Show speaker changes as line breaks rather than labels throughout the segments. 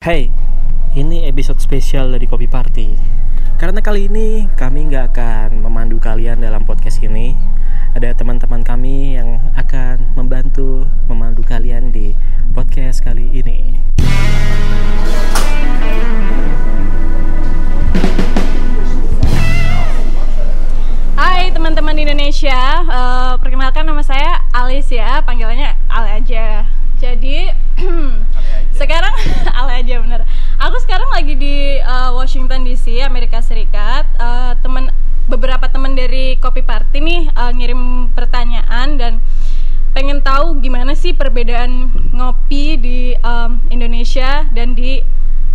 Hey, ini episode spesial dari Kopi Party. Karena kali ini kami nggak akan memandu kalian dalam podcast ini. Ada teman-teman kami yang akan membantu memandu kalian di podcast kali ini.
Hai teman-teman Indonesia, Eh, perkenalkan nama saya Alis ya, panggilannya Ale aja. Jadi sekarang Ale aja bener. Aku sekarang lagi di eh, Washington DC, Amerika Serikat. Eh, temen beberapa teman dari Kopi Party nih eh, ngirim pertanyaan dan pengen tahu gimana sih perbedaan ngopi di em, Indonesia dan di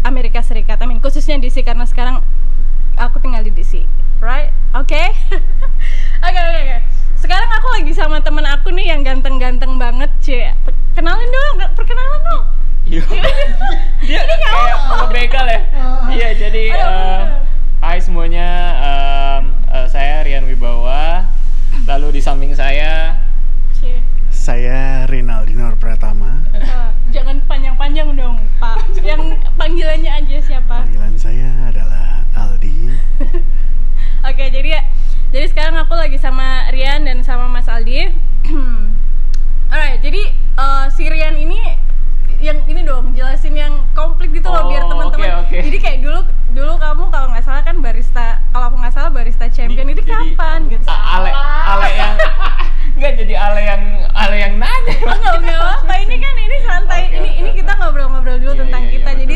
Amerika Serikat. I mean, khususnya DC karena sekarang aku tinggal di DC, right? Oke, oke, oke, oke. Sekarang aku lagi sama temen aku nih yang ganteng-ganteng banget. Pe- Kenalin dong, perkenalan dong.
Iya. Dia kayak mau begal ya. Iya, jadi eh, hai semuanya, em, eh, saya Rian Wibawa. Lalu di samping saya.
Saya Rinaldino Pratama.
Eh, jangan panjang-panjang dong, Pak. Yang panggilannya aja siapa?
Panggilan saya.
Oke, jadi ya, jadi sekarang aku lagi sama Rian dan sama Mas Aldi. Alright, jadi eh, si Rian ini yang ini dong jelasin yang komplit gitu loh biar
Oh,
teman-teman.
oke, oke.
Jadi kayak dulu dulu kamu kalau nggak salah kan barista, kalau aku nggak salah barista champion ini,
jadi-
kapan gitu?
ale ale yang enggak jadi ale yang ale yang nanya.
Oh nggak nggak apa ini kan ini santai
Oke,
ini
oke,
ini kita ngobrol-ngobrol dulu
Iya,
tentang
iya, iya,
kita
betul,
jadi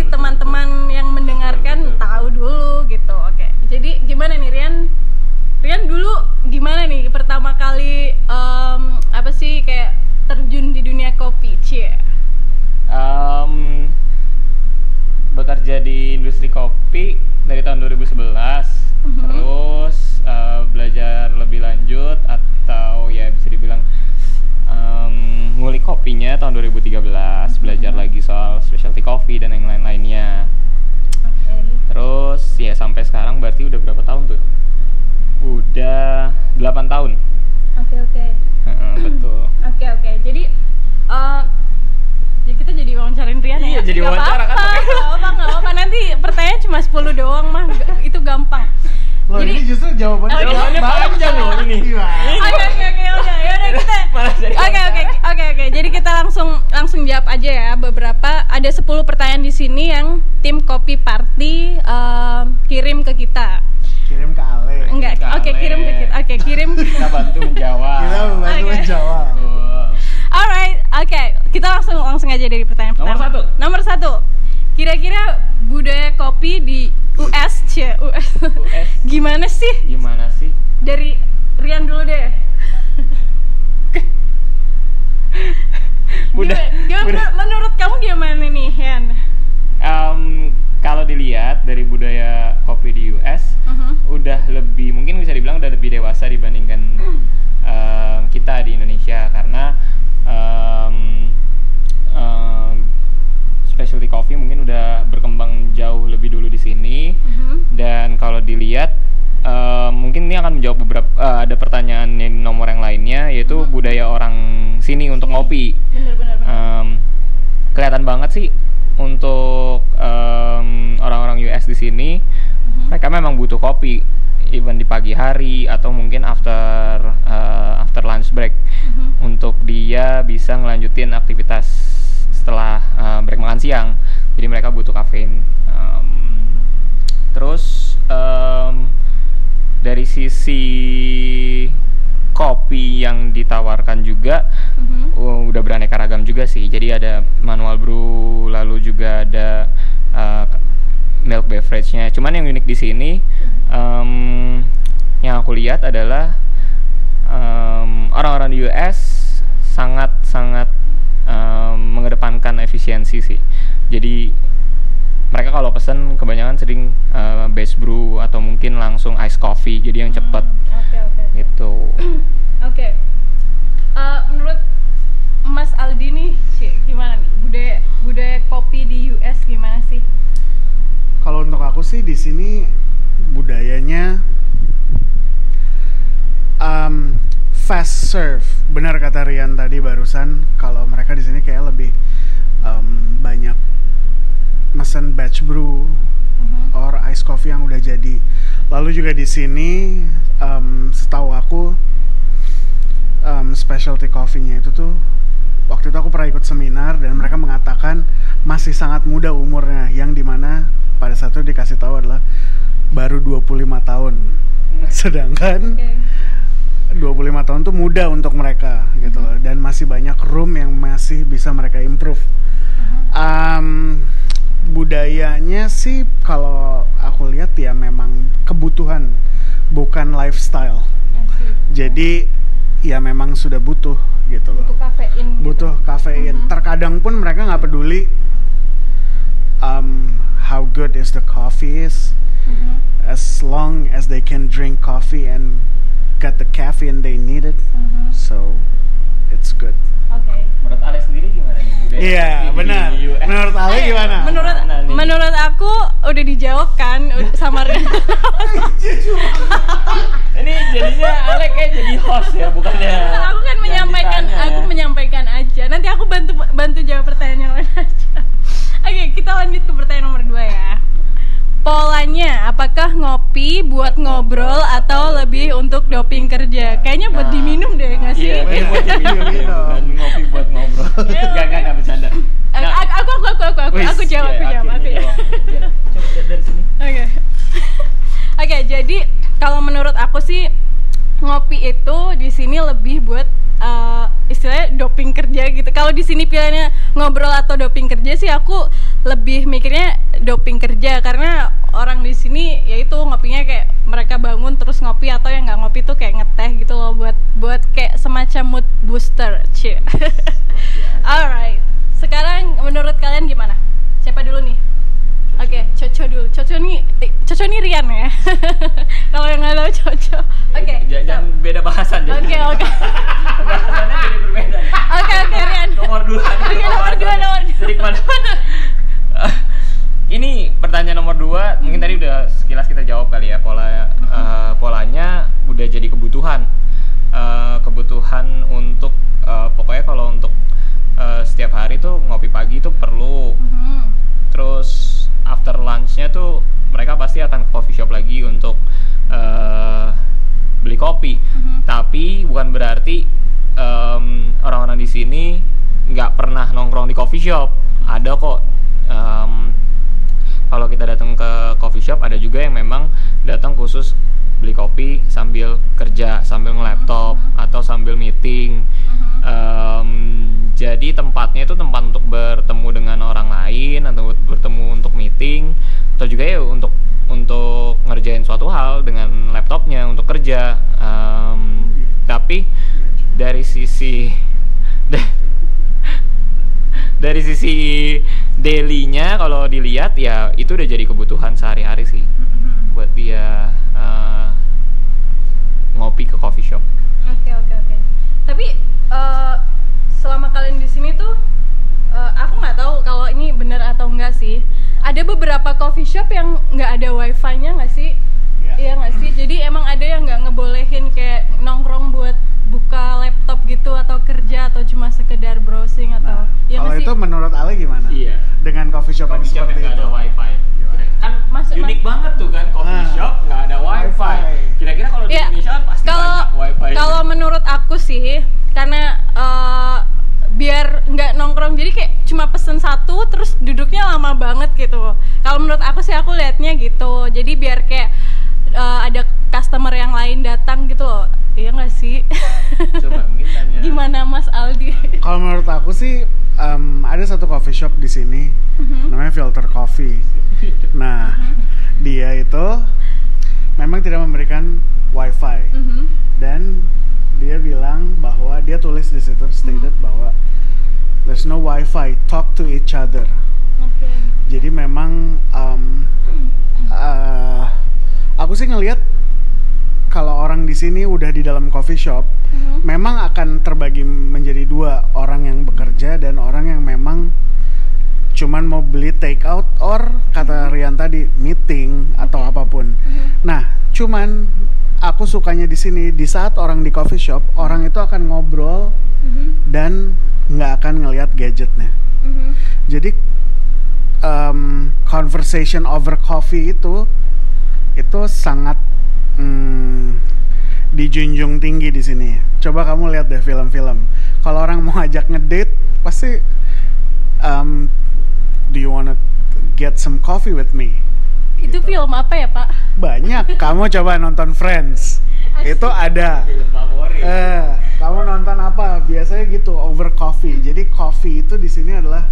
8 tahun.
Oke oke.
Heeh, betul.
Oke oke. Jadi eh, jadi kita jadi wawancarin Rian
Iya,
ya
jadi
Nggak
wawancara kan,
apa-apa,
makanya.
nggak apa nggak apa nanti pertanyaan cuma 10 doang mah. Itu gampang.
Loh
Jadi-
ini justru jawabannya
Oh,
jawabannya panjang loh ini.
Oke oke oke. Udah ya udah kita. Oke oke oke oke. Jadi kita langsung langsung jawab aja ya beberapa. Ada 10 pertanyaan di sini yang
ngopi
Bener bener bener.
Em, kelihatan banget sih untuk em, orang-orang US di sini
Mhm.
mereka memang butuh kopi even di pagi hari atau mungkin after eh, after lunch break
Mhm.
untuk dia bisa ngelanjutin aktivitas setelah eh, break makan siang jadi mereka butuh kafein Em, terus em, dari sisi kopi yang ditawarkan juga
Mhm.
uh, udah beraneka ragam juga sih. Jadi ada manual brew, lalu juga ada uh, milk beverage-nya. Cuman yang unik di sini um, yang aku lihat adalah um, orang-orang di US sangat sangat um, mengedepankan efisiensi sih. Jadi mereka kalau pesen kebanyakan sering uh, base brew atau mungkin langsung ice coffee jadi yang cepet
Hmm, Oke oke.
Kata Rian tadi barusan kalau mereka di sini kayak lebih um, banyak mesen batch brew
Mhm.
or ice coffee yang udah jadi. Lalu juga di sini em, setahu aku em, specialty coffee-nya itu tuh waktu itu aku pernah ikut seminar dan mereka mengatakan masih sangat muda umurnya yang di mana pada saat itu dikasih tahu adalah baru 25 tahun. Sedangkan
Oke.
25 tahun tuh muda untuk mereka gitu loh dan masih banyak room yang masih bisa mereka improve. Um, budayanya sih kalau aku lihat ya memang kebutuhan bukan lifestyle. Jadi ya memang sudah butuh gitu loh.
butuh kafein gitu.
Kafein.
Mhm.
Terkadang pun mereka nggak peduli um, how good is the coffee is
Mhm.
as long as they can drink coffee and get the caffeine they needed.
Mhm.
So it's good.
Oke.
Menurut Ale sendiri gimana nih? Udah
Iya,
di-
benar. Menurut Ale
Eh,
gimana?
Menurut
nih?
menurut aku udah dijawab kan sama.
Ini jadinya Ale kayak jadi host ya, bukannya.
aku kan menyampaikan
ditanya
aku
ya.
menyampaikan aja. Nanti aku bantu bantu jawab pertanyaan yang lain aja. Oke, kita lanjut ke pertanyaan nomor dua ya. Polanya, apakah ngopi buat ngobrol atau lebih untuk doping kerja? Kayaknya buat
Nah,
diminum deh, nggak sih?
Iya, buat diminum,
Diminum.
bukan ngopi buat ngobrol.
Iya,
Gak, gak, gak bercanda.
Eh,
Nah,
aku, aku, aku, aku, aku, aku,
wis,
aku jawab,
ya,
aku jawab, aku jawab. Oke. Oke, jadi kalau menurut aku sih ngopi itu di sini lebih buat eh, istilahnya doping kerja gitu. Kalau di sini pilihannya ngobrol atau doping kerja sih aku lebih mikirnya doping kerja karena orang di sini yaitu ngopinya kayak mereka bangun terus ngopi atau yang nggak ngopi tuh kayak ngeteh gitu loh buat buat kayak semacam mood booster, cie.
jadi tempatnya itu tempat untuk bertemu dengan orang lain atau bertemu untuk meeting atau juga ya untuk untuk ngerjain suatu hal dengan laptopnya untuk kerja Em, tapi dari sisi dari sisi dailynya kalau dilihat ya itu udah jadi kebutuhan sehari-hari sih
Mhm.
buat dia eh, ngopi ke coffee shop
Oke oke oke. Tapi eh, selama kalian di sini tuh, eh, aku nggak tahu kalau ini benar atau enggak sih. Ada beberapa coffee shop yang nggak ada wifi-nya nggak sih?
Iya.
Iya nggak sih. Jadi emang ada yang nggak ngebolehin kayak nongkrong buat buka laptop gitu atau kerja atau cuma sekedar browsing atau
Nah,
ya
kalau itu
sih?
menurut Ale gimana?
Iya.
Dengan coffee shop, yang
coffee shop
seperti
yang nggak
itu.
ada wifi kan
Mas-
unik
mas-
banget tuh kan coffee
Ah.
shop nggak ada wifi
Wifi.
kira-kira kalau di
Ya,
Indonesia kan pasti
kalau
banyak wifi
kalau menurut aku sih karena eh, biar nggak nongkrong. Jadi kayak cuma pesen satu terus duduknya lama banget gitu. Kalau menurut aku sih aku liatnya gitu. Jadi biar kayak eh, ada customer yang lain datang gitu loh. Iya nggak sih?
Coba mungkin tanya.
Gimana Mas Aldi?
Kalau menurut aku sih em, ada satu coffee shop di sini.
Mhm.
namanya Filter Coffee. Nah, dia itu memang tidak memberikan wifi
Mhm.
dan dia bilang bahwa dia tulis di situ stated bahwa there's no wifi, talk to each other.
oke
Jadi memang em, eh, aku sih ngelihat kalau orang di sini udah di dalam coffee shop,
Mhm.
memang akan terbagi menjadi dua orang yang bekerja dan orang yang memang cuman mau beli take out or kata Rian tadi meeting atau apa pun.
Mhm.
Nah, cuman aku sukanya di sini di saat orang di coffee shop orang itu akan ngobrol dan nggak akan ngelihat gadgetnya. Jadi um, conversation over coffee itu itu sangat mm, dijunjung tinggi di sini. Coba kamu lihat deh film-film. Kalau orang mau ajak ngedate, pasti um, do you wanna get some coffee with me?
Itu
Gitu.
film apa ya, Pak?
Banyak. kamu coba nonton Friends. itu ada. Eh, kamu nonton apa? Biasanya gitu over coffee. Jadi coffee itu di sini adalah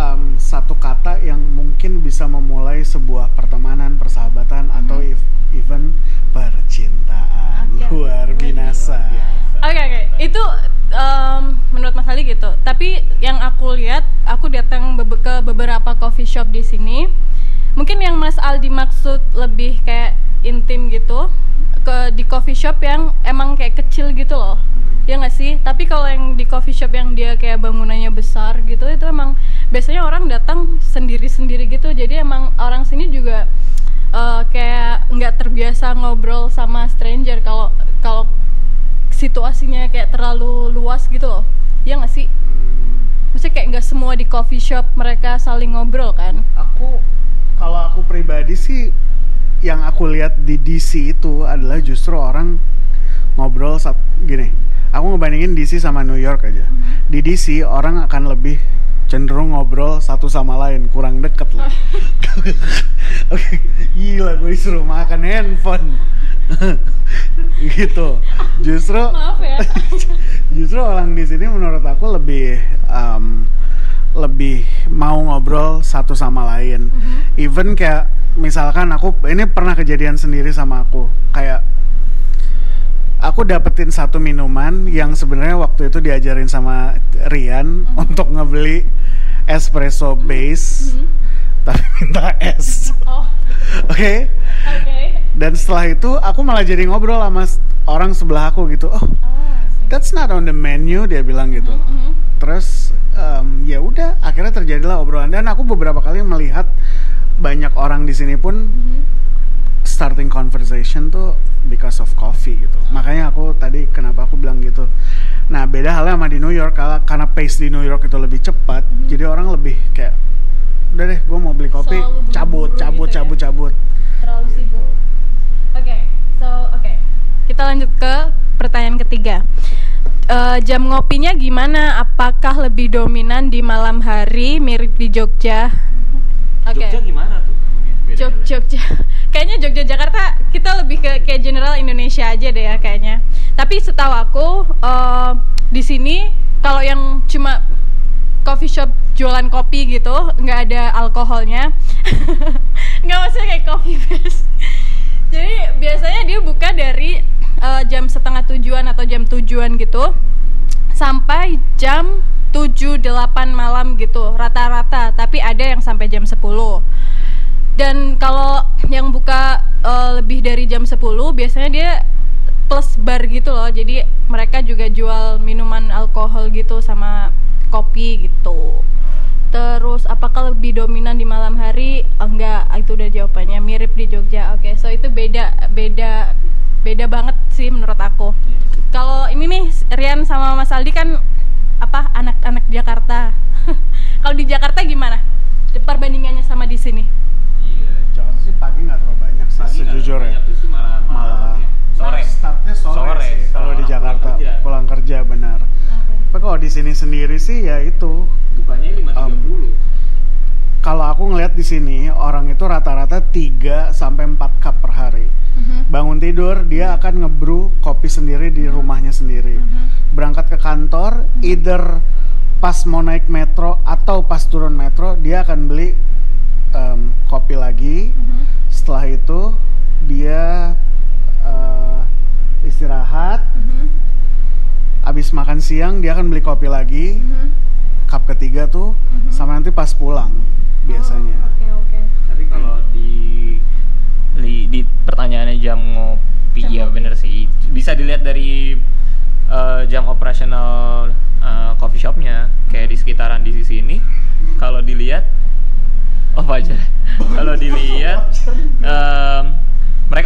um, satu kata yang mungkin bisa memulai sebuah pertemanan, persahabatan atau ev- even percintaan.
Oke.
Luar binasa.
Oke oke, itu em, menurut Mas Ali gitu. Tapi yang aku lihat, aku datang ke beberapa coffee shop di sini. Mungkin yang Mas Aldi maksud lebih kayak intim gitu ke di coffee shop yang emang kayak kecil gitu loh. Ya nggak sih? Tapi kalau yang di coffee shop yang dia kayak bangunannya besar gitu, itu emang biasanya orang datang sendiri-sendiri gitu. Jadi emang orang sini juga eh, kayak nggak terbiasa ngobrol sama stranger kalau kalau situasinya kayak terlalu luas gitu loh ya nggak sih
Hmm,
maksudnya kayak nggak semua di coffee shop mereka saling ngobrol kan
aku kalau aku pribadi sih yang aku lihat di DC itu adalah justru orang ngobrol saat gini aku ngebandingin DC sama New York aja. Di DC orang akan lebih cenderung ngobrol satu sama lain kurang deket loh oke gila gue disuruh makan handphone. Gitu. Justru
maaf ya.
Justru orang di sini menurut aku lebih um, lebih mau ngobrol satu sama lain. Even kayak misalkan aku ini pernah kejadian sendiri sama aku. Kayak aku dapetin satu minuman yang sebenarnya waktu itu diajarin sama Rian untuk ngebeli espresso base tapi minta es.
oh
Oke.
oke
Dan setelah itu aku malah jadi ngobrol sama orang sebelah aku gitu. Oh,
oh
that's not on the menu dia bilang gitu
Mhm.
terus em, ya udah akhirnya terjadilah obrolan dan aku beberapa kali melihat banyak orang di sini pun
Mhm.
starting conversation tuh because of coffee gitu makanya aku tadi kenapa aku bilang gitu nah beda halnya sama di New York karena pace di New York itu lebih cepat jadi orang lebih kayak udah deh gue mau beli kopi.
Selalu
cabut cabut
gitu ya?
cabut cabut.
Terlalu sibuk. Oke so oke. Kita lanjut ke pertanyaan ketiga. Eh, jam ngopinya gimana? Apakah lebih dominan di malam hari mirip di Jogja? Oke.
Jogja gimana tuh?
Jog Jogja. Kayaknya Jogja Jakarta kita lebih ke kayak general Indonesia aja deh ya kayaknya. Tapi setahu aku eh, di sini kalau yang cuma coffee shop jualan kopi gitu nggak ada alkoholnya. Nggak maksudnya kayak coffee base jadi biasanya dia buka dari eh, jam setengah tujuan atau jam tujuan gitu sampai jam 7-8 malam gitu rata-rata. Tapi ada yang sampai jam 10 dan kalau yang buka eh, lebih dari jam 10 biasanya dia plus bar gitu loh. Jadi mereka juga jual minuman alkohol gitu sama kopi gitu. Terus apakah lebih dominan di malam hari? Enggak itu udah jawabannya. Mirip di Jogja. Oke so itu beda beda beda banget sih menurut aku. Kalau ini nih Rian sama Mas Aldi kan apa anak-anak Jakarta. Kalau di Jakarta gimana? Perbandingannya sama di sini?
Iya.
Jakarta sih pagi nggak terlalu banyak sih. Sejujurnya kalau di sini sendiri sih ya itu.
Lima tiga puluh.
kalau aku ngelihat di sini orang itu rata-rata 3 sampai 4 cup per hari.
Mhm.
bangun tidur dia akan ngebrew kopi sendiri di rumahnya sendiri. Berangkat ke kantor either pas mau naik metro atau pas turun metro dia akan beli em, kopi lagi.
Mhm.
setelah itu dia eh, istirahat.
Mhm.
Abis makan siang dia akan beli kopi lagi
Mhm.
cup ketiga tuh
Mhm.
sama nanti pas pulang biasanya
Oh, oke oke
Tapi kalau di, di di pertanyaannya jam ngopi
Jam
ya
ngopi.
bener sih. Bisa dilihat dari eh, jam operasional eh, coffee shopnya kayak di sekitaran di sisi ini. Kalau dilihat oh aja. kalau dilihat em,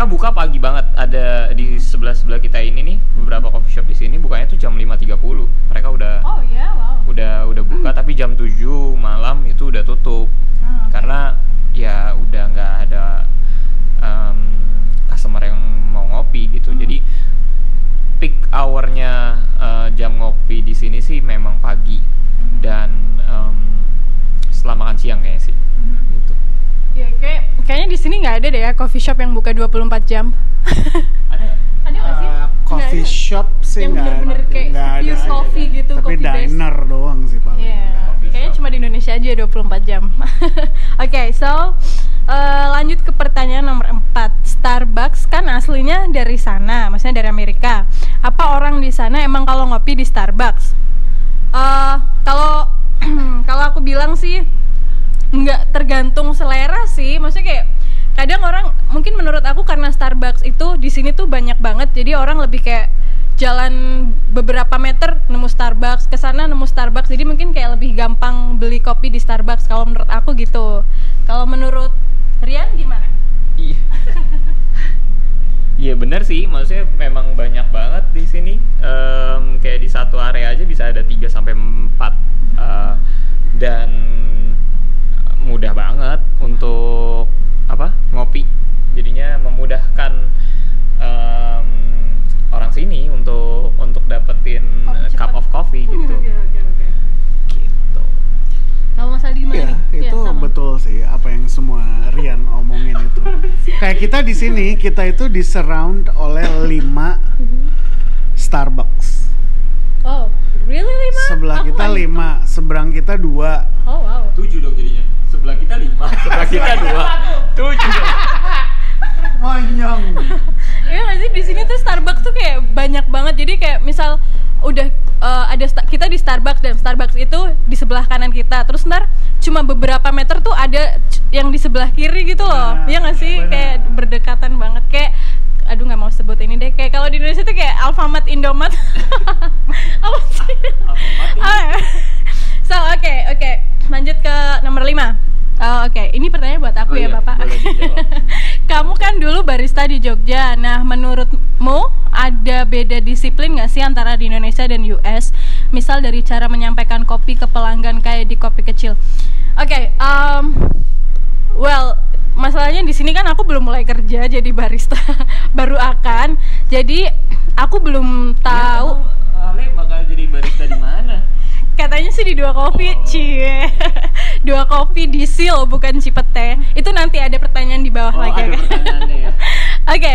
mereka buka pagi banget ada di sebelah sebelah kita ini nih beberapa coffee shop di sini bukanya tuh jam 5.30 mereka udah
Oh iya, wow.
udah udah buka tapi jam 7 malam itu udah tutup
Ah, oke.
karena ya udah nggak ada em, customer yang mau ngopi gitu
Hmm.
jadi peak hournya eh, jam ngopi di sini sih memang pagi
Hmm.
dan em, setelah makan siang kayaknya sih
Mhm. Kayak kayaknya di sini nggak ada deh ya coffee shop yang buka 24 jam.
ada
ada nggak sih?
Uh,
Nggak
coffee
ada.
shop sih
Yang
nggak
bener-bener
ada.
kayak
Nggak ada
pure coffee gitu,
Tapi
coffee based.
diner doang sih paling.
Coffee
kayaknya cuma di Indonesia aja 24 jam. Oke, so eh, lanjut ke pertanyaan nomor 4. Starbucks kan aslinya dari sana, maksudnya dari Amerika. Apa orang di sana emang kalau ngopi di Starbucks? Eh, kalau kalau aku bilang sih nggak tergantung selera sih, maksudnya kayak kadang orang mungkin menurut aku karena Starbucks itu di sini tuh banyak banget, jadi orang lebih kayak jalan beberapa meter nemu Starbucks ke sana nemu Starbucks jadi mungkin kayak lebih gampang beli kopi di Starbucks kalau menurut aku gitu kalau menurut Rian gimana
Iya. Iya bener sih, maksudnya memang banyak banget di sini. Em, kayak di satu area aja bisa ada 3 sampai 4 eh, dan mudah banget untuk apa? ngopi. Jadinya memudahkan em, orang sini untuk untuk dapetin
Kopi
eh, cup of coffee gitu. gitu.
kalau Mas Aldi gimana
Iya,
nih?
itu
Iya, sama.
betul sih apa yang semua Rian omongin itu. Kayak kita di sini, kita itu di surround oleh lima Starbucks.
Oh really lima
Sebelah
Aku
kita lima, seberang kita dua.
oh wow
Tujuh dong jadinya. Sebelah kita lima, sebelah kita dua. Tujuh dong.
Monyong.
Iya nggak sih di sini tuh Starbucks tuh kayak banyak banget jadi kayak misal udah eh, ada kita di Starbucks dan Starbucks itu di sebelah kanan kita terus ntar cuma beberapa meter tuh ada yang di sebelah kiri gitu loh
Nah,
Iya nggak sih
benar.
kayak berdekatan banget kayak aduh nggak mau sebut ini deh kayak kalau di Indonesia tuh kayak Alfamart Indomaret apa sih. Ah, so oke oke lanjut ke nomor 5 Oh, oke, ini pertanyaan buat aku
Oh
ya,
iya,
Bapak. Kamu kan dulu barista di Jogja. Nah, menurutmu ada beda disiplin nggak sih antara di Indonesia dan US? Misal dari cara menyampaikan kopi ke pelanggan kayak di kopi kecil. Oke, um, well, masalahnya di sini kan aku belum mulai kerja jadi barista, baru akan. Jadi aku belum tahu.
Ya, Ale bakal jadi barista di mana?
Katanya sih di dua kopi,
Oh.
cie. dua kopi di Seal bukan Cipete. Itu nanti ada pertanyaan di bawah
Oh,
lagi. oke?
pertanyaannya ya.
Oke,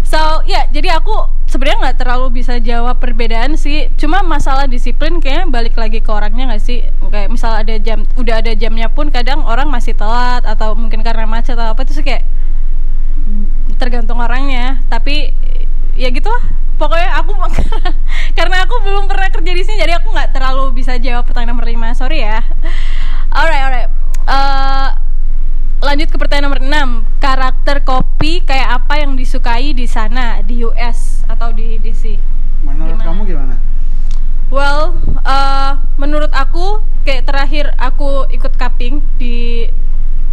so ya jadi aku sebenarnya nggak terlalu bisa jawab perbedaan sih. Cuma masalah disiplin kayaknya balik lagi ke orangnya nggak sih? Kayak misal ada jam, udah ada jamnya pun kadang orang masih telat atau mungkin karena macet atau apa itu sih kayak tergantung orangnya. Tapi ya gitu lah. Pokoknya aku karena aku belum pernah kerja di sini jadi aku nggak terlalu bisa jawab pertanyaan nomor 5 sorry ya. Alright, alright. Eh, lanjut ke pertanyaan nomor 6 karakter kopi kayak apa yang disukai di sana di US atau di DC
Menurut
Gimana?
kamu gimana?
well eh, menurut aku kayak terakhir aku ikut cupping di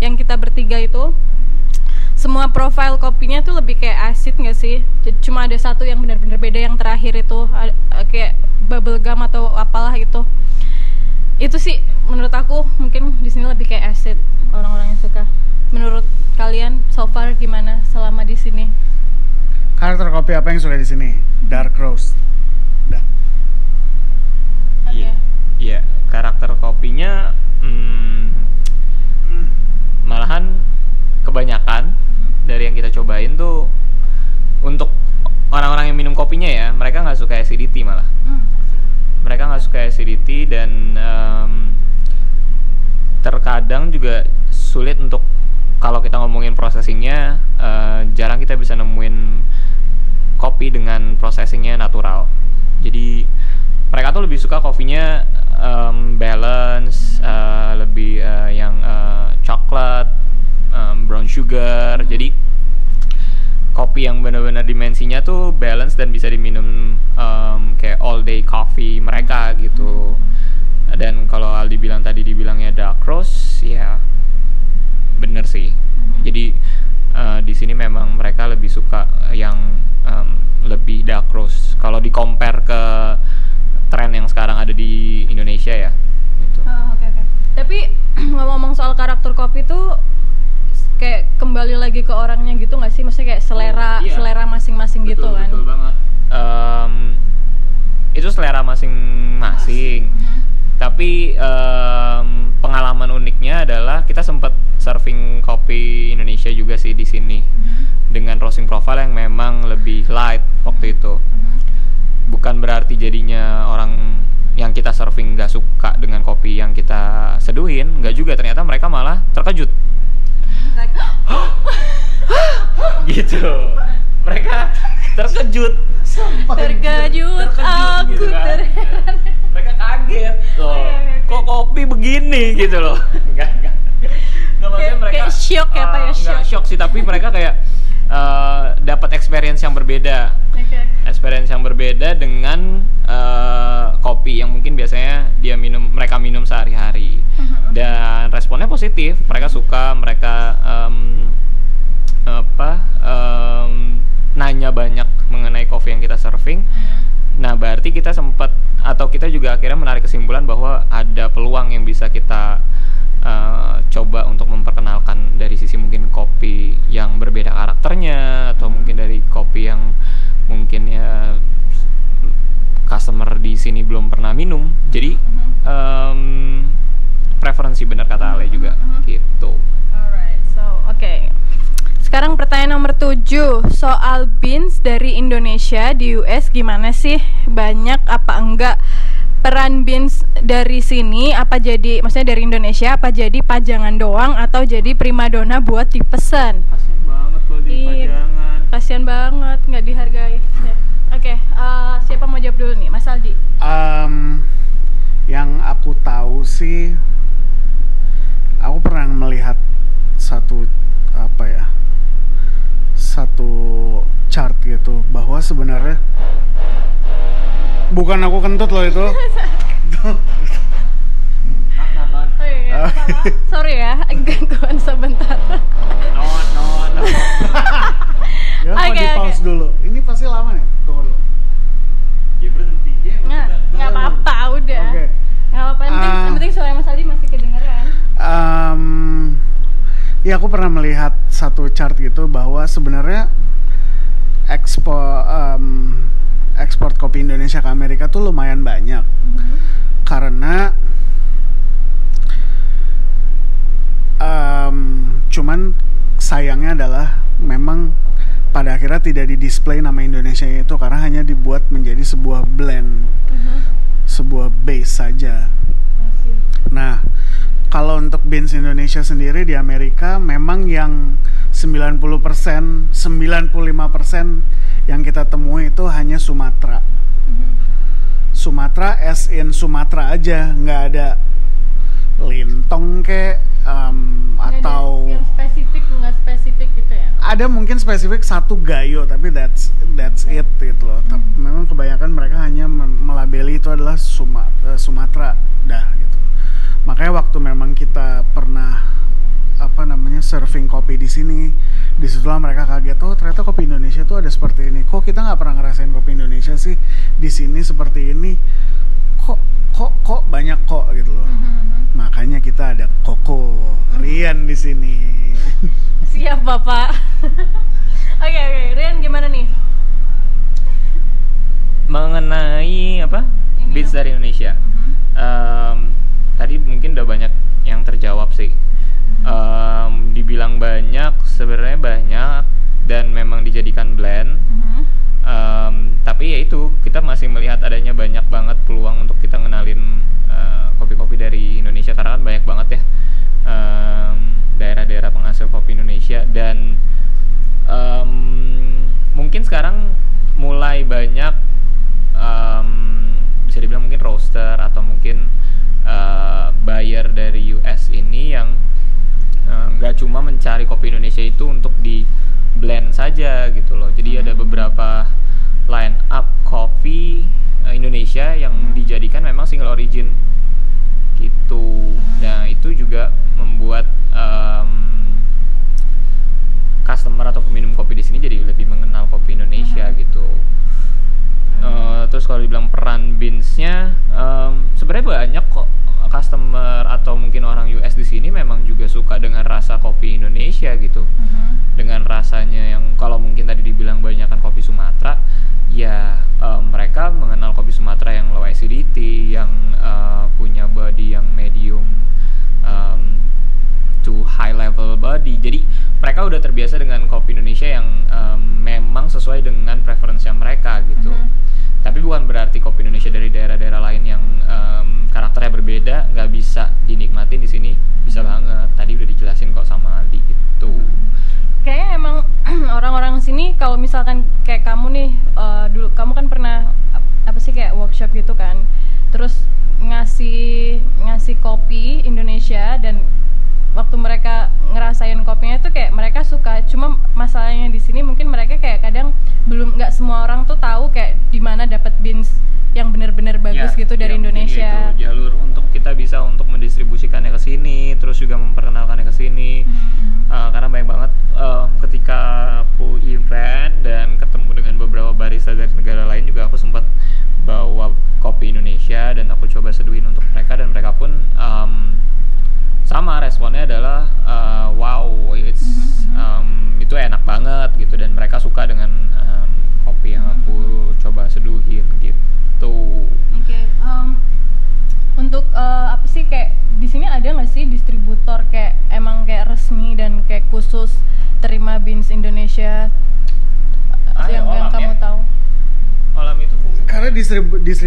yang kita bertiga itu semua profil kopinya tuh lebih kayak asid nggak sih Jadi cuma ada satu yang benar-benar beda yang terakhir itu kayak bubble gum atau apalah itu itu sih menurut aku mungkin di sini lebih kayak acid orang-orang yang suka menurut kalian so far gimana selama di sini
Karakter kopi apa yang suka di sini? Dark roast. Dah.
Iya. Iya, karakter kopinya hmm, malahan kebanyakan dari yang kita cobain tuh untuk orang-orang yang minum kopinya ya, mereka nggak suka acidity malah.
Hmm,
Mereka nggak suka acidity dan em, terkadang juga sulit untuk kalau kita ngomongin processingnya eh, jarang kita bisa nemuin kopi dengan processingnya natural. Jadi mereka tuh lebih suka kopinya em, balance, eh, lebih eh, yang eh, coklat, em, brown sugar. Jadi kopi yang benar-benar dimensinya tuh balance dan bisa diminum em, kayak all day coffee mereka gitu. Dan kalau Aldi bilang tadi dibilangnya dark roast, ya bener sih. Jadi eh, di sini memang mereka lebih suka yang em, lebih dark roast. Kalau di compare ke tren yang sekarang ada di Indonesia ya, gitu.
Oh, oke oke. Tapi ngomong-ngomong soal karakter kopi tuh kayak kembali lagi ke orangnya gitu nggak sih? Maksudnya kayak selera
Oh, iya.
selera masing-masing gitu kan?
Betul banget. Em, itu selera masing-masing.
Mhm.
Tapi em, pengalaman uniknya adalah kita sempat surfing kopi Indonesia juga sih di sini dengan roasting profile yang memang lebih light waktu itu.
Mhm.
Bukan berarti jadinya orang yang kita surfing nggak suka dengan kopi yang kita seduhin, nggak juga. Ternyata mereka malah terkejut gitu. Mereka terkejut.
terkejut aku
gitu kan.
terheran.
mereka kaget loh
Oh, iya, iya, oke.
kok kopi begini gitu loh enggak enggak Nggak, maksudnya
Kayak- kayak shock ya, Pak, ya,
eh, nggak
shock.
shock sih tapi mereka kayak eh, dapat experience yang berbeda
Oke.
experience yang berbeda dengan eh, kopi yang mungkin biasanya dia minum mereka minum sehari-hari
Mhm.
dan responnya positif mereka suka mereka em, apa em, nanya banyak mengenai kopi yang kita surfing Nah, berarti kita sempat atau kita juga akhirnya menarik kesimpulan bahwa ada peluang yang bisa kita eh, coba untuk memperkenalkan dari sisi mungkin kopi yang berbeda karakternya atau mungkin dari kopi yang mungkin ya customer di sini belum pernah minum. Jadi em, preferensi benar kata Ale juga
7 soal beans dari Indonesia di US gimana sih? Banyak apa enggak peran beans dari sini apa jadi maksudnya dari Indonesia apa jadi pajangan doang atau jadi primadona buat dipesan?
Kasian banget kalau
di Iya. pajangan. Kasian banget nggak dihargai. Ya. Oke, eh, siapa mau jawab dulu nih, Mas Aldi?
Em, yang aku tahu sih, aku pernah melihat satu apa ya, satu chart gitu bahwa sebenarnya bukan aku kentut loh itu.
Oh iya, apa-apa. Sorry ya, gangguan sebentar.
Not, not, not.
ya mau
Oke,
di pause
oke.
dulu. Ini pasti lama nih. Tunggu dulu.
Ya berhenti. Ya,
Nggak, nggak apa-apa, udah.
Oke.
Nggak apa-apa, yang penting,
Ah.
yang penting suara Mas Aldi masih kedengeran.
Em, ya aku pernah melihat satu chart gitu bahwa sebenarnya ekspor em, ekspor kopi Indonesia ke Amerika tuh lumayan banyak. Karena em, cuman sayangnya adalah memang pada akhirnya tidak didisplay nama Indonesia itu karena hanya dibuat menjadi sebuah blend. Sebuah base saja. Nah, kalau untuk beans Indonesia sendiri di Amerika memang yang 90%, 95% yang kita temui itu hanya Sumatera. Sumatera as in Sumatera aja, nggak ada lintong ke
ada
atau
yang spesifik nggak spesifik gitu ya?
ada mungkin spesifik satu gayo tapi that's that's it gitu loh. Tapi memang kebanyakan mereka hanya melabeli itu adalah Suma- eh, Sumatera dah gitu. Makanya waktu memang kita pernah apa namanya surfing kopi di sini, di situlah mereka kaget oh ternyata kopi Indonesia tuh ada seperti ini. Kok kita nggak pernah ngerasain kopi Indonesia sih di sini seperti ini? Kok kok kok banyak kok gitu loh. Makanya kita ada Koko Rian di sini.
Siap Bapak. Oke oke, Rian gimana nih?
mengenai apa
Ini
beats
dong.
dari Indonesia Em, tadi mungkin udah banyak yang terjawab sih Em, dibilang banyak sebenarnya banyak dan memang dijadikan blend. Em, tapi ya itu kita masih melihat adanya banyak banget peluang untuk kita ngenalin eh, kopi-kopi dari Indonesia karena kan banyak banget ya em, daerah-daerah penghasil kopi Indonesia. Dan em, mungkin sekarang mulai banyak em, bisa dibilang mungkin roaster atau mungkin eh, buyer dari US ini yang nggak cuma mencari kopi Indonesia itu untuk di blend saja gitu loh jadi hmm. ada beberapa line up kopi eh, Indonesia yang hmm. dijadikan memang single origin gitu hmm. nah itu juga membuat um, customer atau
peminum kopi di sini
jadi lebih mengenal kopi Indonesia hmm. gitu
uh, terus kalau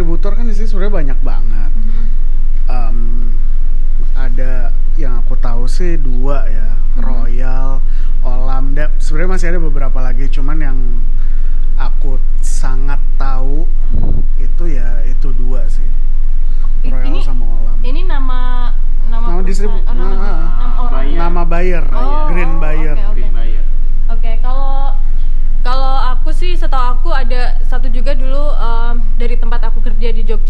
distributor
kan di sini sebenarnya banyak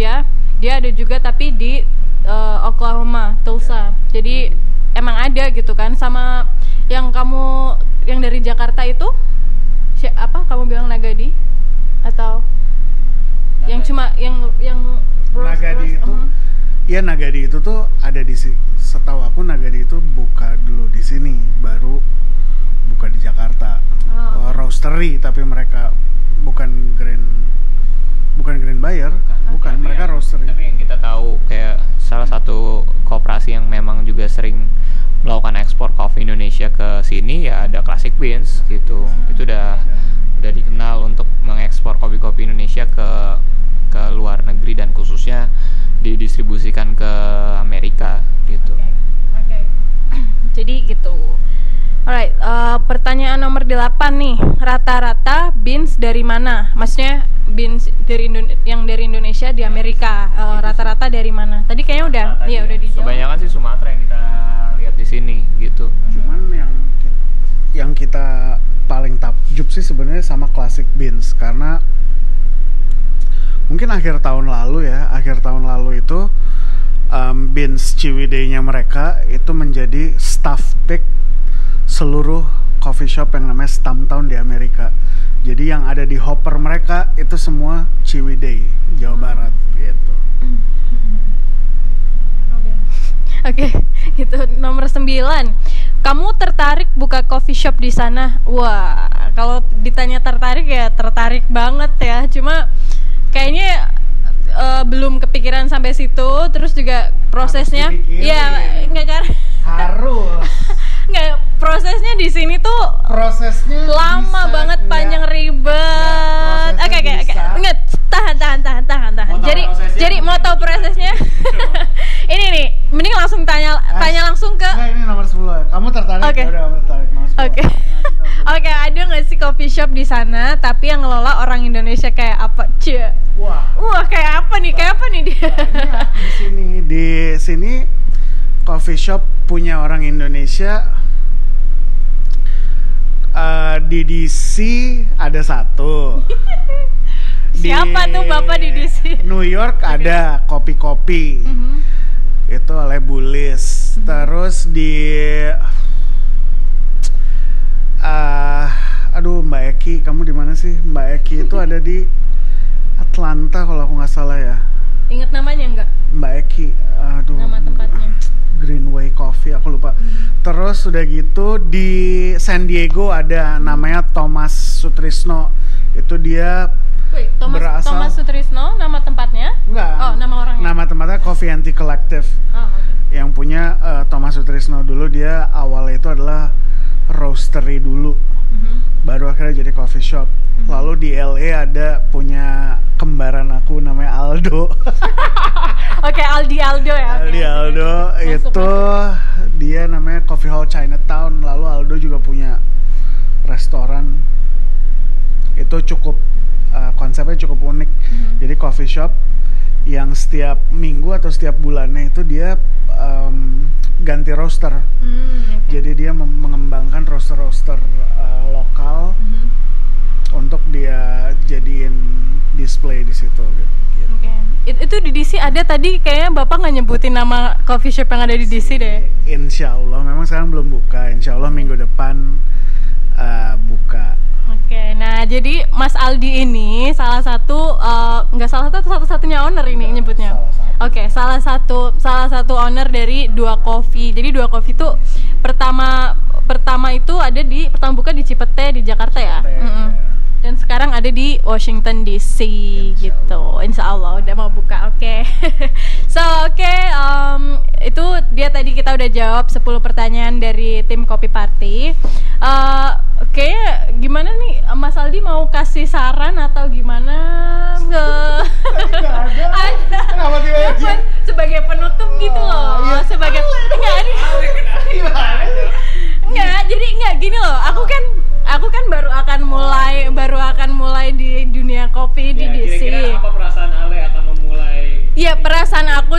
Jogja, dia ada juga tapi di eh, Oklahoma, Tulsa. Jadi emang ada gitu kan sama yang kamu yang dari Jakarta itu si- apa kamu bilang Nagadi atau yang
Nagadi.
cuma yang yang roast-
Nagadi
roast,
itu
uh-huh.
Iya Nagadi itu tuh ada di setahu aku Nagadi itu buka dulu di sini baru buka di Jakarta
Oh.
Roastery tapi mereka bukan green bukan green buyer bukan
Tapi
mereka
yang-
roastery
Tapi yang kita tahu kayak salah satu kooperasi yang memang juga sering melakukan ekspor kopi Indonesia ke sini ya ada Classic Beans gitu. Itu udah udah dikenal untuk mengekspor kopi-kopi Indonesia ke ke luar negeri dan khususnya didistribusikan ke Amerika gitu.
Oke. Jadi gitu. Alright, eh, pertanyaan nomor 8 nih. Rata-rata beans dari mana? Maksudnya beans dari Indo- yang dari Indonesia di Amerika. Eh, rata-rata dari mana? Tadi kayaknya udah, iya
ya,
udah dijawab.
Kebanyakan sih Sumatera yang kita lihat di sini gitu.
cuman yang yang kita paling takjub sih sebenarnya sama classic beans karena mungkin akhir tahun lalu ya akhir tahun lalu itu um, beans Ciwidey-nya mereka itu menjadi staff pick seluruh coffee shop yang namanya Stumptown di Amerika jadi yang ada di hopper mereka itu semua Ciwidey Jawa Barat gitu
Oke. Oke, gitu. Nomor 9. Kamu tertarik buka coffee shop di sana? Wah, kalau ditanya tertarik ya tertarik banget ya. Cuma kayaknya eh, belum kepikiran sampai situ. Terus juga prosesnya, ya nggak kan?
harus
Nggak, prosesnya di sini tuh
prosesnya
lama
bisa
banget,
nggak-
panjang ribet.
Nggak,
Oke, oke, oke. Nggak, tahan, tahan, tahan, tahan, tahan.
Mau
Jadi, jadi mau tahu prosesnya? ini nih, mending langsung tanya,
Eh,
tanya langsung ke.
Enggak, ini nomor 10 Kamu tertarik?
Oke.
Ya udah, kamu tertarik nomor 10.
Oke. Oke, ada nggak sih coffee shop di sana, tapi yang ngelola orang Indonesia kayak apa? Cie.
Wah.
Wah, kayak apa nih? Kayak apa nih dia?
Banyak di sini. Di sini coffee shop punya orang Indonesia Eh, di DC ada satu.
Siapa tuh Bapak di DC?
New York ada kopi-kopi.
Mhm.
Itu oleh Bulis. Terus di eh aduh Mbak Eki, kamu di mana sih? Mbak Eki itu ada di Atlanta kalau aku nggak salah ya.
Ingat namanya nggak?
Mbak Eki, aduh.
Nama tempatnya.
Greenway Coffee aku lupa. Terus udah gitu di San Diego ada namanya Thomas Sutrisno. Itu dia
Wait, Thomas,
Berasal-
Thomas Sutrisno, nama tempatnya?
enggak.
Oh, nama orangnya.
Nama tempatnya Coffee Anti Collective.
Oh, oke.
Yang punya eh, Thomas Sutrisno dulu dia awalnya itu adalah roastery dulu.
Mm-hmm.
baru akhirnya jadi coffee shop. Mm-hmm. lalu di LA ada punya kembaran aku namanya Aldo.
Oke okay, Aldi Aldo ya. Okay,
Aldi Aldo.
Okay.
itu dia namanya Coffee Hall Chinatown. Lalu Aldo juga punya restoran. Itu cukup uh, konsepnya cukup unik. Mm-hmm. jadi coffee shop yang setiap minggu atau setiap bulannya itu dia em, ganti roster.
Hmm, oke.
Jadi dia mengembangkan roster-roster uh, lokal
Mhm.
untuk dia jadiin display di situ gitu.
Oke. It- itu di DC ada tadi kayaknya bapak nggak nyebutin nama coffee shop yang ada di DC deh.
Insya Allah, memang sekarang belum buka. Insya Allah minggu depan uh, buka.
Oke, nah jadi Mas Aldi ini salah satu eh, nggak salah satu satu-satunya owner ini nyebutnya.
salah satu.
Oke, salah satu salah satu owner dari Dua Coffee. Jadi Dua Coffee itu pertama pertama itu ada di pertama buka di Cipete di Jakarta ya.
Cipete,
Mm-mm.
ya.
Dan sekarang ada di Washington DC
Insya
gitu. Insya Allah udah mau buka. Oke. so oke em, itu dia tadi kita udah jawab 10 pertanyaan dari tim Kopi Party. Eh Oke, gimana nih Mas Aldi mau kasih saran atau gimana ke.
Ada. Kenapa tiba-tiba?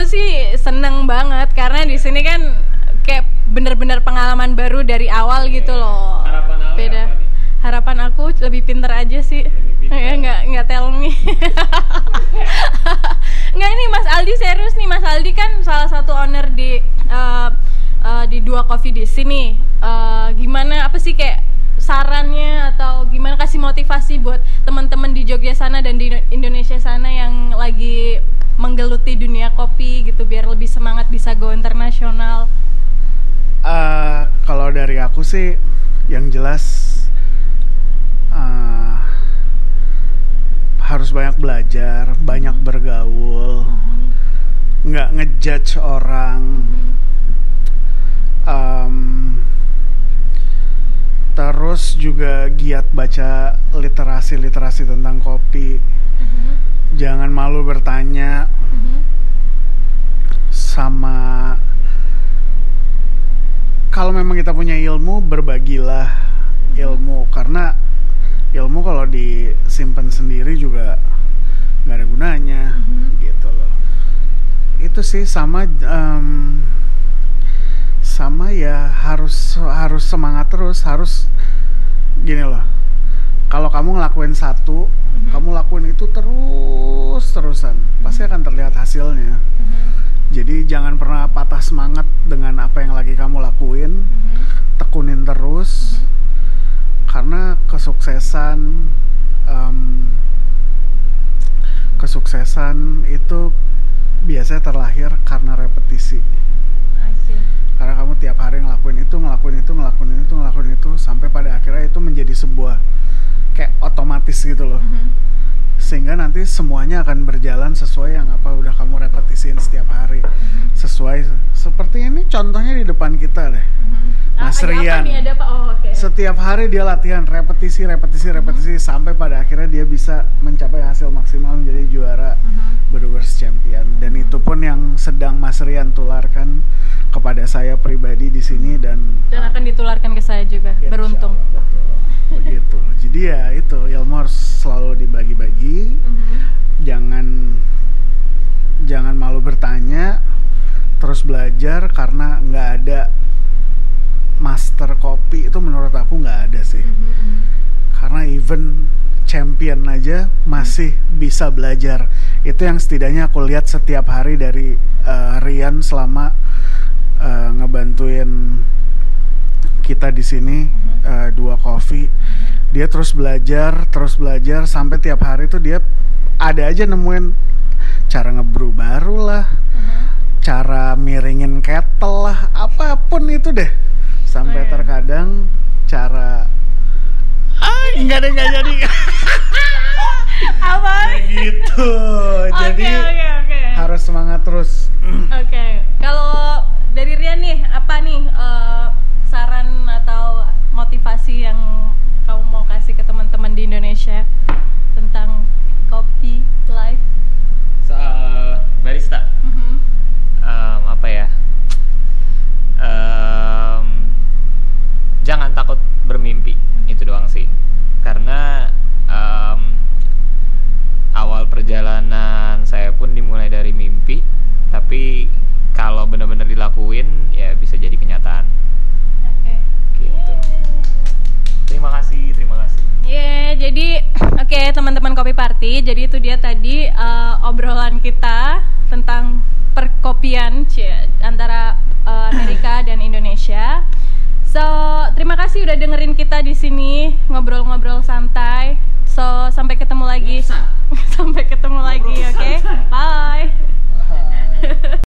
Sih seneng banget karena di sini kan kayak bener-bener pengalaman baru dari awal gitu loh.
Harapan Ale
Beda.
apa nih?
Harapan aku lebih pinter aja sih. Ya nggak nggak tell me. nggak ini Mas Aldi serius nih Mas Aldi kan salah satu owner di eh, eh, di dua coffee di sini. Eh, gimana apa sih kayak sarannya atau gimana kasih motivasi buat teman-teman di Jogja sana dan di Indonesia sana yang lagi menggeluti dunia kopi gitu biar lebih semangat bisa go internasional.
Eh, kalau dari aku sih yang jelas eh, harus banyak belajar, banyak bergaul, nggak ngejudge orang. Em, terus juga giat baca literasi-literasi tentang kopi. Jangan malu bertanya sama kalau memang kita punya ilmu berbagilah ilmu. Karena ilmu kalau disimpan sendiri juga nggak ada gunanya gitu loh. Itu sih sama em, sama ya harus harus semangat terus harus gini loh kalau kamu ngelakuin satu kamu lakuin itu terus terusan pasti akan terlihat hasilnya. Jadi jangan pernah patah semangat dengan apa yang lagi kamu lakuin. Tekunin terus. Karena kesuksesan em, kesuksesan itu biasanya terlahir karena repetisi. Karena kamu tiap hari ngelakuin itu ngelakuin itu ngelakuin itu ngelakuin itu sampai pada akhirnya itu menjadi sebuah kayak otomatis gitu loh. Sehingga nanti semuanya akan berjalan sesuai yang apa udah kamu repetisiin setiap hari. Sesuai seperti ini contohnya di depan kita deh.
Ah,
Mas
ada apa
Rian.
nih? Ada apa? Oh, oke.
setiap hari dia latihan repetisi repetisi repetisi sampai pada akhirnya dia bisa mencapai hasil maksimal menjadi juara Brewers Champion dan itu pun yang sedang Mas Rian tularkan kepada saya pribadi di sini dan
Dan akan ditularkan ke saya juga.
Ya,
Beruntung.
Allah, betul. begitu jadi ya itu ilmu harus selalu dibagi-bagi
Mhm.
jangan jangan malu bertanya terus belajar karena nggak ada master kopi itu menurut aku nggak ada sih.
Mhm.
karena even champion aja masih bisa belajar. Itu yang setidaknya aku lihat setiap hari dari eh, Rian selama eh, ngebantuin kita di sini eh, dua coffee dia terus belajar terus belajar sampai tiap hari tuh dia ada aja nemuin cara ngebrew baru lah cara miringin kettle lah apa pun itu deh sampai
Oh, iya.
terkadang cara ah nggak ada nggak jadi
Apa?
gitu